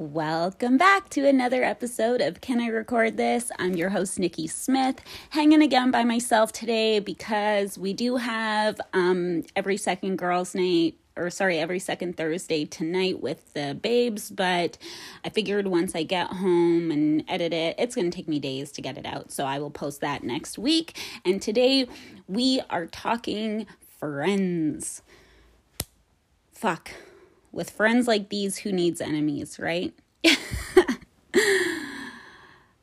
Welcome back to another episode of Can I Record This? I'm your host, Nikki Smith, hanging again by myself today because we do have um, every second girls' night, or sorry, every second Thursday tonight with the babes. But I figured once I get home and edit it, it's going to take me days to get it out. So I will post that next week. And today we are talking friends. Fuck with friends like these, who needs enemies, right?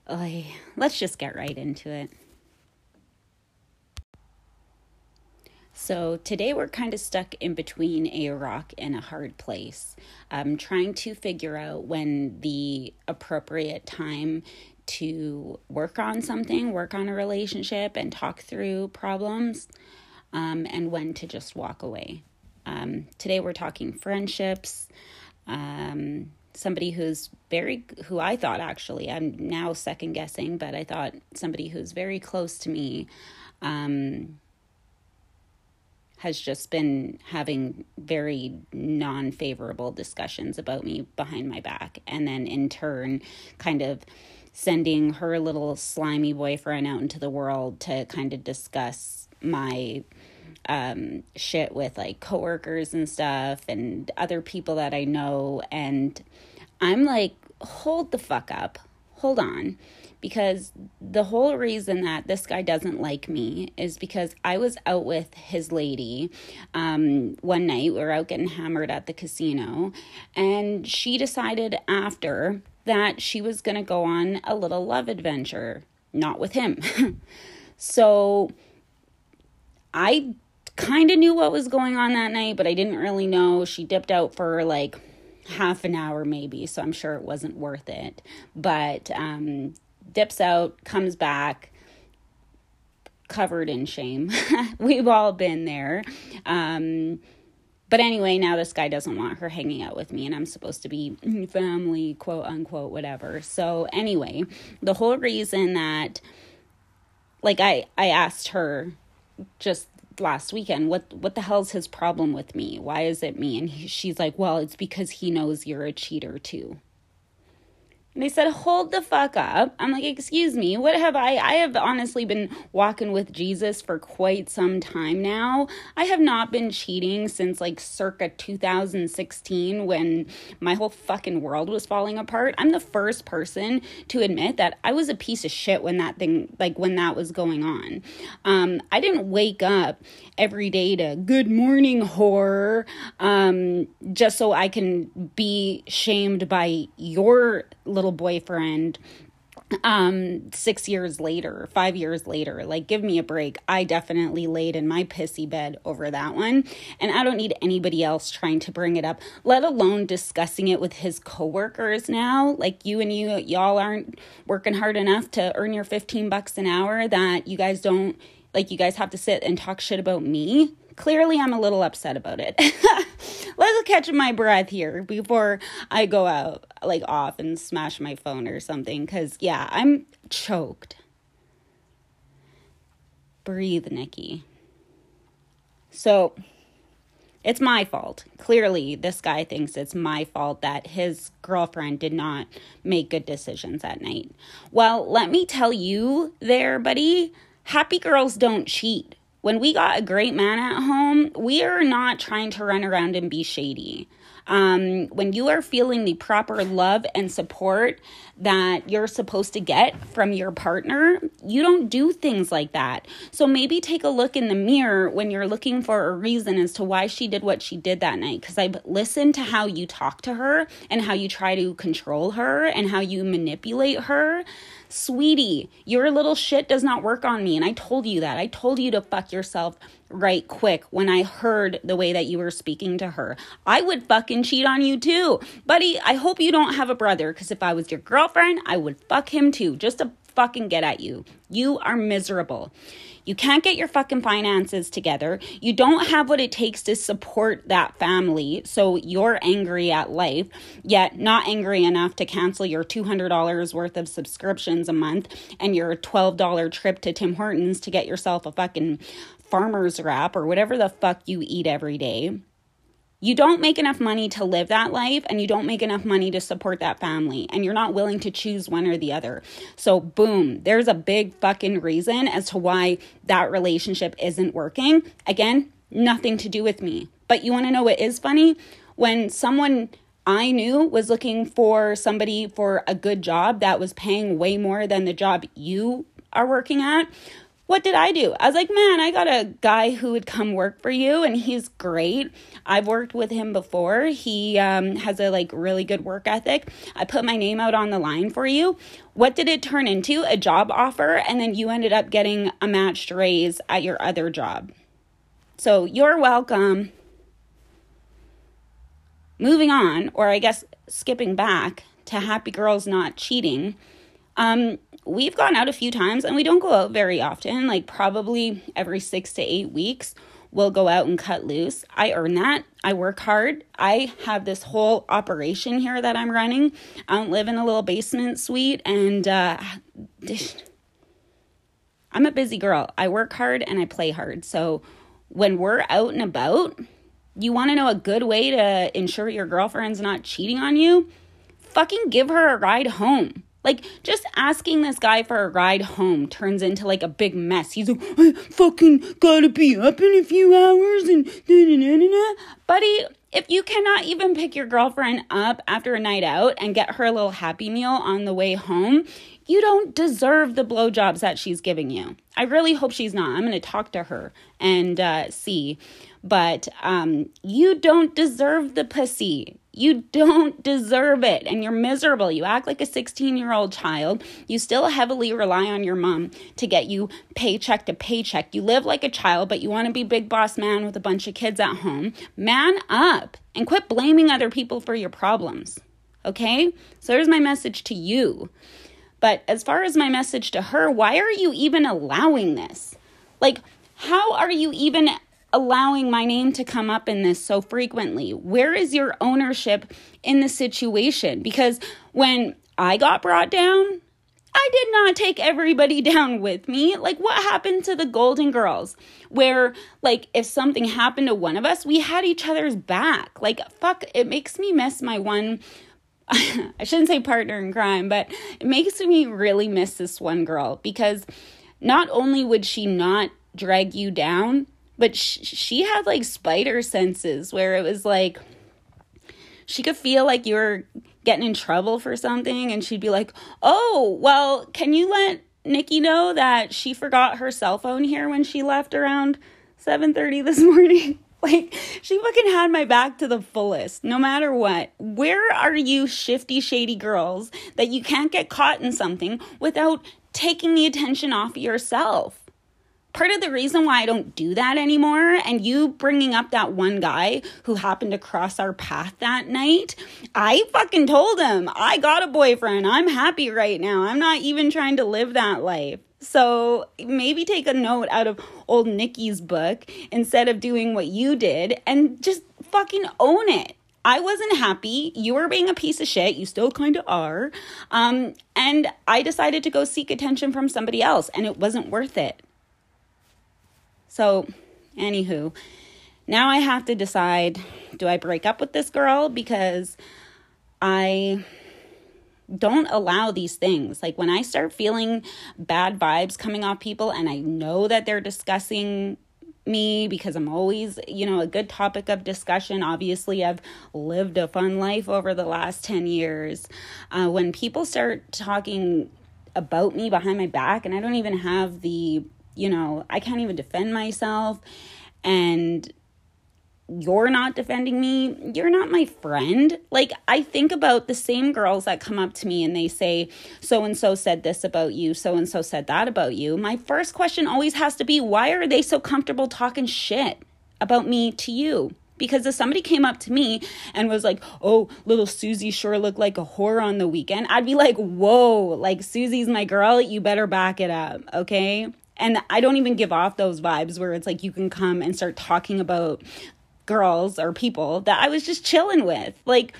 Oy, let's just get right into it. So, today we're kind of stuck in between a rock and a hard place. I'm trying to figure out when the appropriate time to work on something, work on a relationship, and talk through problems, um, and when to just walk away. Um, today we're talking friendships. Um, somebody who's very, who I thought actually, I'm now second guessing, but I thought somebody who's very close to me um, has just been having very non favorable discussions about me behind my back. And then in turn, kind of sending her little slimy boyfriend out into the world to kind of discuss my um, shit with like coworkers and stuff and other people that I know. And I'm like, hold the fuck up. Hold on. Because the whole reason that this guy doesn't like me is because I was out with his lady um, one night. We were out getting hammered at the casino. And she decided after that she was going to go on a little love adventure, not with him. so I kind of knew what was going on that night, but I didn't really know. She dipped out for like half an hour, maybe, so I'm sure it wasn't worth it. But um, dips out, comes back covered in shame. We've all been there. Um, but anyway, now this guy doesn't want her hanging out with me, and I'm supposed to be family, quote unquote, whatever. So, anyway, the whole reason that, like, I, I asked her just last weekend. What what the hell's his problem with me? Why is it me? And he, she's like well it's because he knows you're a cheater too and they said, Hold the fuck up. I'm like, Excuse me, what have I? I have honestly been walking with Jesus for quite some time now. I have not been cheating since like circa 2016 when my whole fucking world was falling apart. I'm the first person to admit that I was a piece of shit when that thing, like when that was going on. Um, I didn't wake up every day to good morning horror um, just so I can be shamed by your little boyfriend um 6 years later 5 years later like give me a break. I definitely laid in my pissy bed over that one. And i don't need anybody else trying to bring it up let alone discussing it with his coworkers now. Like you and you y'all aren't working hard enough to earn your 15 bucks an hour that you guys don't like you guys have to sit and talk shit about me clearly I'm a little upset about it. Let's catch my breath here before I go out like off and smash my phone or something cuz yeah, I'm choked. Breathe, Nikki. So, it's my fault. Clearly, this guy thinks it's my fault that his girlfriend did not make good decisions that night. Well, let me tell you there, buddy, happy girls don't cheat when we got a great man at home, we are not trying to run around and be shady. Um, when you are feeling the proper love and support that you're supposed to get from your partner, you don't do things like that. So maybe take a look in the mirror when you're looking for a reason as to why she did what she did that night. Because I've listened to how you talk to her and how you try to control her and how you manipulate her. Sweetie, your little shit does not work on me. And I told you that. I told you to fuck yourself right quick when I heard the way that you were speaking to her. I would fucking cheat on you too. Buddy, I hope you don't have a brother because if I was your girlfriend, I would fuck him too just to fucking get at you. You are miserable. You can't get your fucking finances together. You don't have what it takes to support that family. So you're angry at life, yet not angry enough to cancel your $200 worth of subscriptions a month and your $12 trip to Tim Hortons to get yourself a fucking farmer's wrap or whatever the fuck you eat every day. You don't make enough money to live that life and you don't make enough money to support that family and you're not willing to choose one or the other. So, boom, there's a big fucking reason as to why that relationship isn't working. Again, nothing to do with me. But you want to know what is funny? When someone I knew was looking for somebody for a good job that was paying way more than the job you are working at, what did I do? I was like, man, I got a guy who would come work for you, and he's great. I've worked with him before. He um, has a like really good work ethic. I put my name out on the line for you. What did it turn into? A job offer, and then you ended up getting a matched raise at your other job. So you're welcome. Moving on, or I guess skipping back to Happy Girls Not Cheating. Um, we've gone out a few times and we don't go out very often, like probably every six to eight weeks. We'll go out and cut loose. I earn that. I work hard. I have this whole operation here that I'm running. I don't live in a little basement suite, and uh, I'm a busy girl. I work hard and I play hard. So when we're out and about, you want to know a good way to ensure your girlfriend's not cheating on you? Fucking give her a ride home. Like, just asking this guy for a ride home turns into like a big mess. He's like, I fucking gotta be up in a few hours and da da da da. Buddy, if you cannot even pick your girlfriend up after a night out and get her a little happy meal on the way home, you don't deserve the blowjobs that she's giving you. I really hope she's not. I'm going to talk to her and uh, see. But um, you don't deserve the pussy. You don't deserve it and you're miserable. You act like a 16 year old child. You still heavily rely on your mom to get you paycheck to paycheck. You live like a child, but you want to be big boss man with a bunch of kids at home. Man up and quit blaming other people for your problems. Okay? So there's my message to you. But as far as my message to her, why are you even allowing this? Like, how are you even allowing my name to come up in this so frequently? Where is your ownership in the situation? Because when I got brought down, I did not take everybody down with me. Like, what happened to the Golden Girls? Where, like, if something happened to one of us, we had each other's back. Like, fuck, it makes me miss my one. I shouldn't say partner in crime, but it makes me really miss this one girl because not only would she not drag you down, but sh- she had like spider senses where it was like she could feel like you were getting in trouble for something and she'd be like, "Oh, well, can you let Nikki know that she forgot her cell phone here when she left around 7:30 this morning?" like she fucking had my back to the fullest no matter what where are you shifty shady girls that you can't get caught in something without taking the attention off yourself part of the reason why I don't do that anymore, and you bringing up that one guy who happened to cross our path that night, I fucking told him, I got a boyfriend. I'm happy right now. I'm not even trying to live that life. So maybe take a note out of old Nikki's book instead of doing what you did and just fucking own it. I wasn't happy. You were being a piece of shit. You still kind of are. Um, and I decided to go seek attention from somebody else, and it wasn't worth it. So, anywho, now I have to decide do I break up with this girl because I don't allow these things. Like when I start feeling bad vibes coming off people and I know that they're discussing me because I'm always, you know, a good topic of discussion. Obviously, I've lived a fun life over the last 10 years. Uh, when people start talking about me behind my back and I don't even have the you know, I can't even defend myself and you're not defending me, you're not my friend. Like, I think about the same girls that come up to me and they say, so and so said this about you, so and so said that about you. My first question always has to be, why are they so comfortable talking shit about me to you? Because if somebody came up to me and was like, oh, little Susie sure looked like a whore on the weekend, I'd be like, whoa, like Susie's my girl, you better back it up, okay? And I don't even give off those vibes where it's like you can come and start talking about girls or people that I was just chilling with. Like,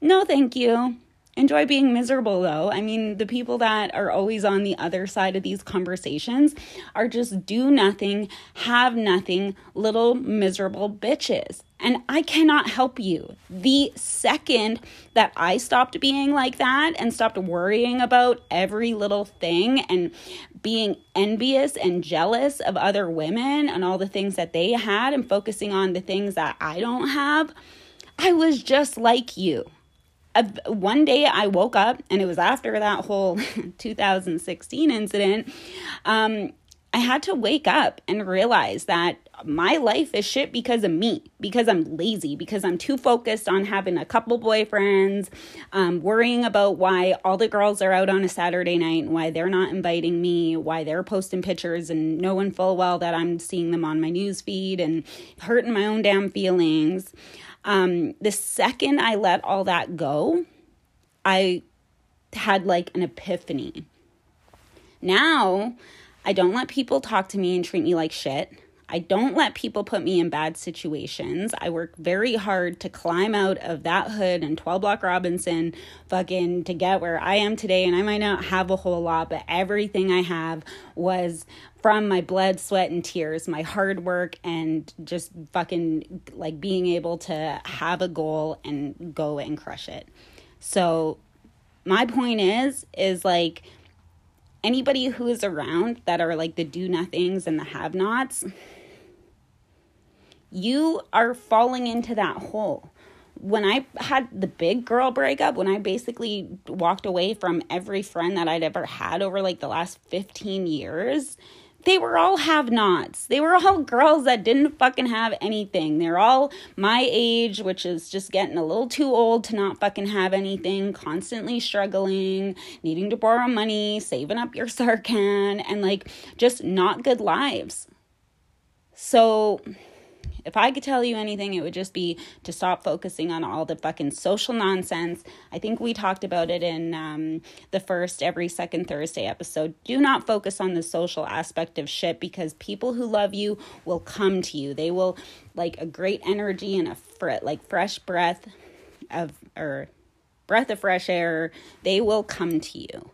no, thank you. enjoy being miserable though. I mean, the people that are always on the other side of these conversations are just do nothing, have nothing, little miserable bitches. And I cannot help you. The second that I stopped being like that and stopped worrying about every little thing and being envious and jealous of other women and all the things that they had and focusing on the things that I don't have, I was just like you one day I woke up, and it was after that whole 2016 incident. Um, I had to wake up and realize that my life is shit because of me, because I'm lazy, because I'm too focused on having a couple boyfriends, um, worrying about why all the girls are out on a Saturday night and why they're not inviting me, why they're posting pictures and knowing full well that I'm seeing them on my news feed and hurting my own damn feelings. Um, the second I let all that go, I had like an epiphany. Now, I don't let people talk to me and treat me like shit. I don't let people put me in bad situations. I work very hard to climb out of that hood and 12 block Robinson fucking to get where I am today. And I might not have a whole lot, but everything I have was from my blood, sweat, and tears, my hard work, and just fucking like being able to have a goal and go and crush it. So, my point is, is like anybody who is around that are like the do nothings and the have nots you are falling into that hole. When I had the big girl breakup, when I basically walked away from every friend that I'd ever had over like the last 15 years, they were all have nots. They were all girls that didn't fucking have anything. They're all my age, which is just getting a little too old to not fucking have anything, constantly struggling, needing to borrow money, saving up your Sarcan, and like just not good lives. So if I could tell you anything, it would just be to stop focusing on all the fucking social nonsense. I think we talked about it in um, the first every second Thursday episode. Do not focus on the social aspect of shit because people who love you will come to you. They will like a great energy and a fr- like fresh breath of or breath of fresh air. They will come to you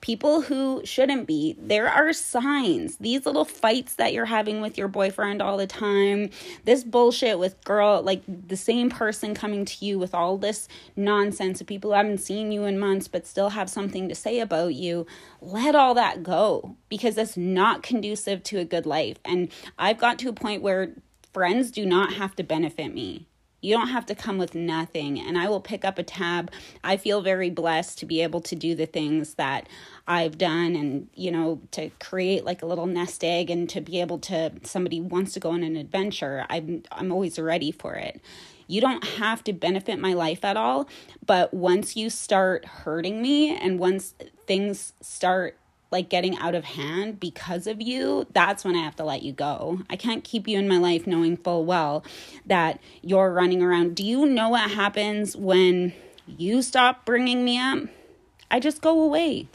people who shouldn't be. There are signs. These little fights that you're having with your boyfriend all the time, this bullshit with girl, like the same person coming to you with all this nonsense of people who haven't seen you in months but still have something to say about you. Let all that go because that's not conducive to a good life. And I've got to a point where friends do not have to benefit me. You don't have to come with nothing, and I will pick up a tab. I feel very blessed to be able to do the things that I've done and, you know, to create like a little nest egg and to be able to, somebody wants to go on an adventure. I'm, I'm always ready for it. You don't have to benefit my life at all, but once you start hurting me and once things start like getting out of hand because of you, that's when I have to let you go. I can't keep you in my life knowing full well that you're running around. Do you know what happens when you stop bringing me up? I just go away.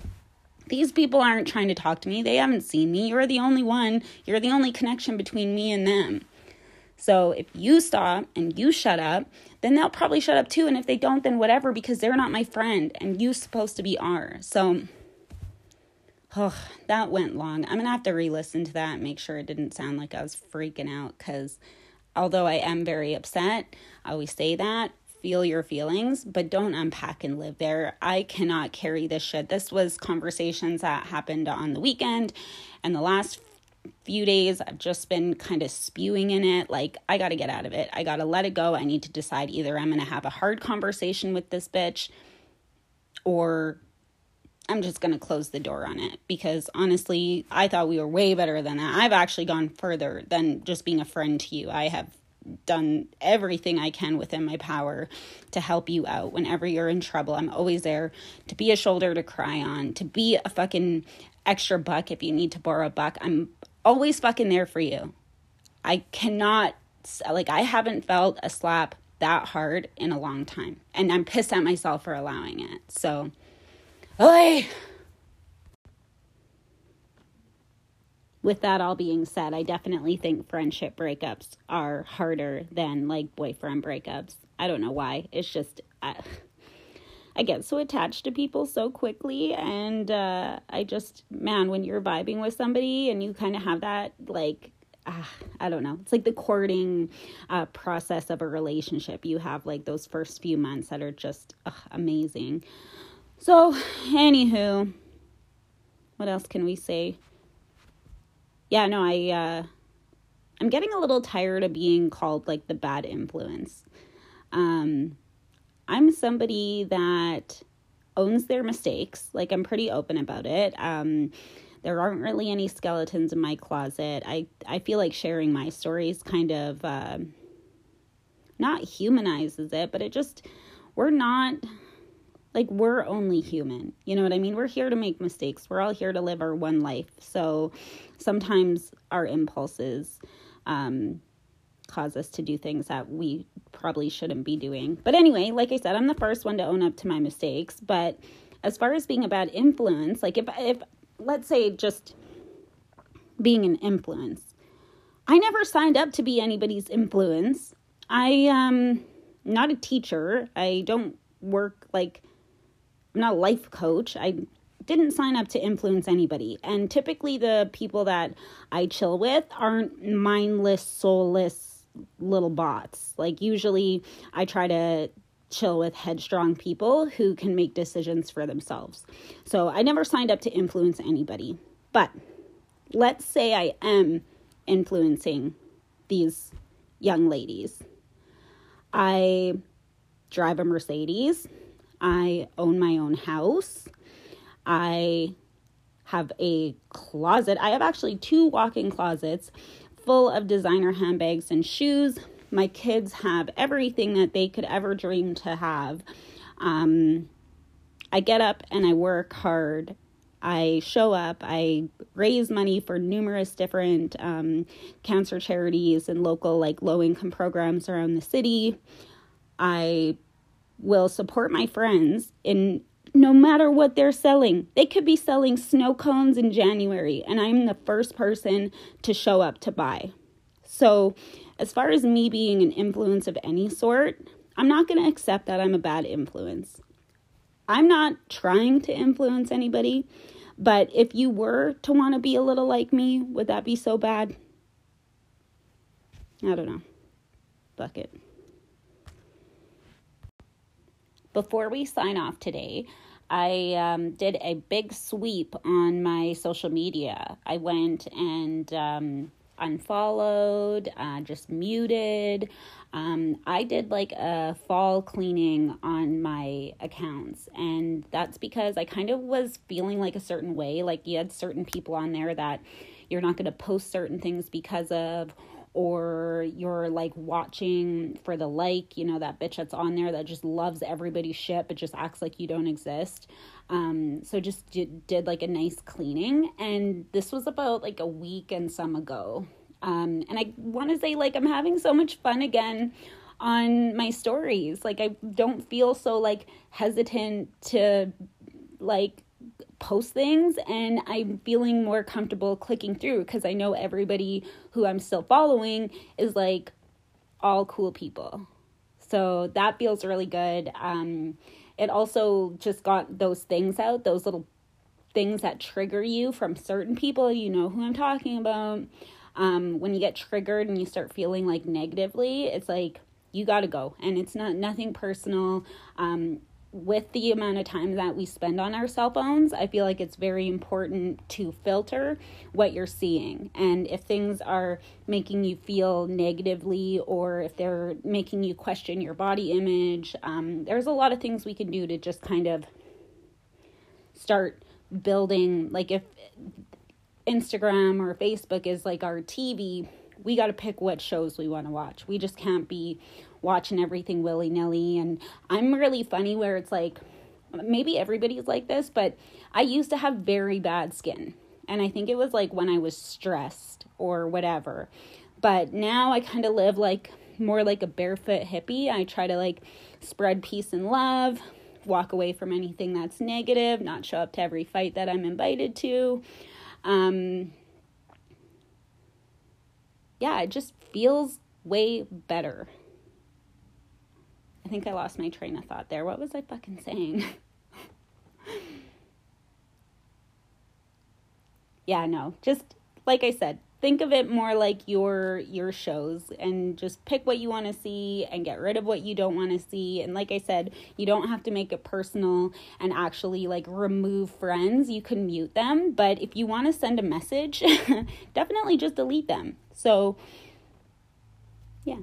These people aren't trying to talk to me. They haven't seen me. You're the only one. You're the only connection between me and them. So if you stop and you shut up, then they'll probably shut up too. And if they don't, then whatever, because they're not my friend and you're supposed to be are. So Oh, that went long. I'm going to have to re listen to that and make sure it didn't sound like I was freaking out because although I am very upset, I always say that. Feel your feelings, but don't unpack and live there. I cannot carry this shit. This was conversations that happened on the weekend and the last few days I've just been kind of spewing in it. Like, I got to get out of it. I got to let it go. I need to decide either I'm going to have a hard conversation with this bitch or I'm just going to close the door on it because honestly, I thought we were way better than that. I've actually gone further than just being a friend to you. I have done everything I can within my power to help you out whenever you're in trouble. I'm always there to be a shoulder to cry on, to be a fucking extra buck if you need to borrow a buck. I'm always fucking there for you. I cannot, like, I haven't felt a slap that hard in a long time. And I'm pissed at myself for allowing it. So, Oi! With that all being said, I definitely think friendship breakups are harder than like boyfriend breakups. I don't know why. It's just, I, I get so attached to people so quickly. And uh, I just, man, when you're vibing with somebody and you kind of have that, like, uh, I don't know. It's like the courting uh, process of a relationship. You have like those first few months that are just amazing. So, anywho, what else can we say? Yeah, no, I uh, I'm getting a little tired of being called like the bad influence. Um, I'm somebody that owns their mistakes. Like I'm pretty open about it. Um, there aren't really any skeletons in my closet. I I feel like sharing my stories kind of uh, not humanizes it, but it just we're not like we're only human. You know what I mean? We're here to make mistakes. We're all here to live our one life. So sometimes our impulses um, cause us to do things that we probably shouldn't be doing. But anyway, like I said, I'm the first one to own up to my mistakes. But as far as being a bad influence, like if if let's say just being an influence, I never signed up to be anybody's influence. I um not a teacher. I don't work like I'm not a life coach. I didn't sign up to influence anybody. And typically, the people that I chill with aren't mindless, soulless little bots. Like, usually, I try to chill with headstrong people who can make decisions for themselves. So, I never signed up to influence anybody. But let's say I am influencing these young ladies. I drive a Mercedes. I own my own house. I have a closet. I have actually two walk in closets full of designer handbags and shoes. My kids have everything that they could ever dream to have. Um, I get up and I work hard. I show up. I raise money for numerous different um, cancer charities and local, like, low income programs around the city. I will support my friends in no matter what they're selling. They could be selling snow cones in January, and I'm the first person to show up to buy. So, as far as me being an influence of any sort, I'm not going to accept that I'm a bad influence. I'm not trying to influence anybody, but if you were to want to be a little like me, would that be so bad? I don't know. Fuck it. Before we sign off today, I um, did a big sweep on my social media. I went and um, unfollowed, uh, just muted. Um, I did like a fall cleaning on my accounts, and that's because I kind of was feeling like a certain way. Like you had certain people on there that you're not going to post certain things because of, or you're like watching for the like, you know, that bitch that's on there that just loves everybody's shit but just acts like you don't exist. Um, so just did, did like a nice cleaning, and this was about like a week and some ago. Um, and I want to say like I'm having so much fun again on my stories. Like I don't feel so like hesitant to like post things and I'm feeling more comfortable clicking through because I know everybody who I'm still following is like all cool people. So that feels really good. Um, it also just got those things out, those little things that trigger you from certain people. You know who I'm talking about. Um, when you get triggered and you start feeling like negatively, it's like you got to go. And it's not nothing personal. Um, with the amount of time that we spend on our cell phones, I feel like it's very important to filter what you're seeing. And if things are making you feel negatively or if they're making you question your body image, um, there's a lot of things we can do to just kind of start building. Like if Instagram or Facebook is like our TV, we got to pick what shows we want to watch. We just can't be watching everything willy nilly. And I'm really funny where it's like, maybe everybody's like this, but I used to have very bad skin. And I think it was like when I was stressed or whatever. But now I kind of live like more like a barefoot hippie. I try to like spread peace and love, walk away from anything that's negative, not show up to every fight that I'm invited to. Um, yeah, it just feels way better think I lost my train of thought there. What was I fucking saying? yeah, no. Just like I said, think of it more like your your shows and just pick what you want to see and get rid of what you don't want to see and like i said you don't have to make it personal and actually like remove friends you can mute them but if you want to send a message definitely just delete them so yeah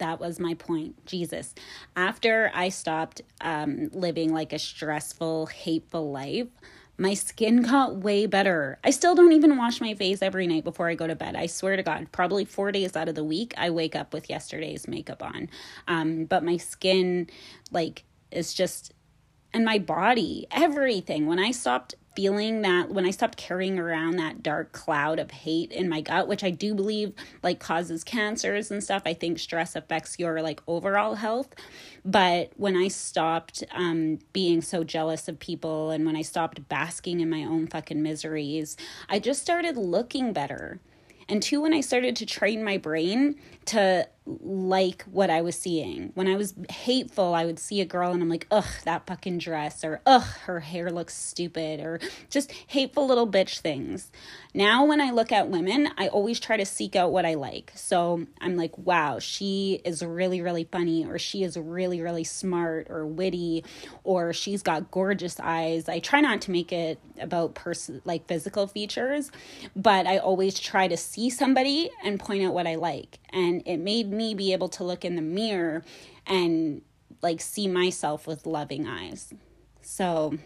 that was my point. Jesus. After I stopped um, living like a stressful, hateful life, my skin got way better. I still don't even wash my face every night before I go to bed. I swear to God, probably four days out of the week, I wake up with yesterday's makeup on. Um, but my skin, like, is just, and my body, everything. When I stopped feeling that when I stopped carrying around that dark cloud of hate in my gut, which I do believe like causes cancers and stuff, I think stress affects your like overall health. But when I stopped um, being so jealous of people and when I stopped basking in my own fucking miseries, I just started looking better. And two, when I started to train my brain to like what I was seeing. When I was hateful, I would see a girl and I'm like, ugh, that fucking dress, or ugh, her hair looks stupid, or just hateful little bitch things. Now, when I look at women, I always try to seek out what I like. So I'm like, wow, she is really, really funny, or she is really, really smart, or witty, or she's got gorgeous eyes. I try not to make it about person like physical features, but I always try to see somebody and point out what I like. And it made me be able to look in the mirror and like see myself with loving eyes. So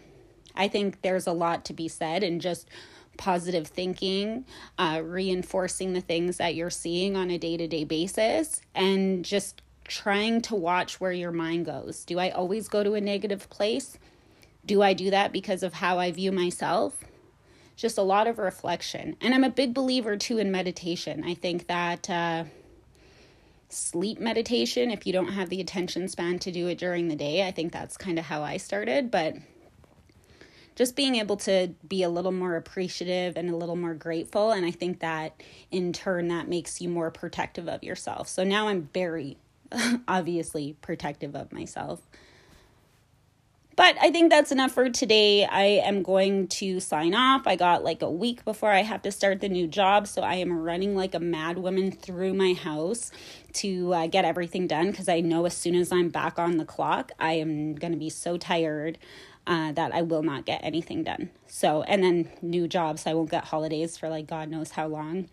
I think there's a lot to be said and just positive thinking, uh, reinforcing the things that you're seeing on a day to day basis, and just trying to watch where your mind goes. Do I always go to a negative place? Do I do that because of how I view myself? Just a lot of reflection. And I'm a big believer too in meditation. I think that. Uh, sleep meditation if you don't have the attention span to do it during the day. I think that's kind of how I started, but just being able to be a little more appreciative and a little more grateful and I think that in turn that makes you more protective of yourself. So now I'm very obviously protective of myself. But I think that's enough for today. I am going to sign off. I got like a week before I have to start the new job, so I am running like a mad woman through my house to uh, get everything done because I know as soon as I'm back on the clock, I am going to be so tired. Uh, that I will not get anything done. So, and then new jobs, I won't get holidays for like God knows how long.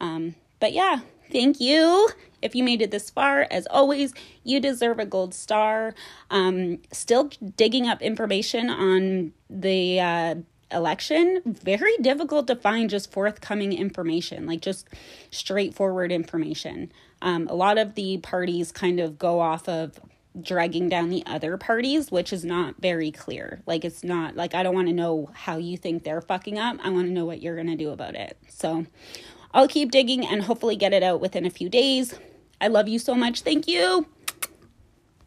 Um, but yeah, thank you. If you made it this far, as always, you deserve a gold star. Um, still digging up information on the uh, election. Very difficult to find just forthcoming information, like just straightforward information. Um, a lot of the parties kind of go off of dragging down the other parties, which is not very clear. Like, it's not like I don't want to know how you think they're fucking up. I want to know what you're going to do about it. So, I'll keep digging and hopefully get it out within a few days. I love you so much. Thank you.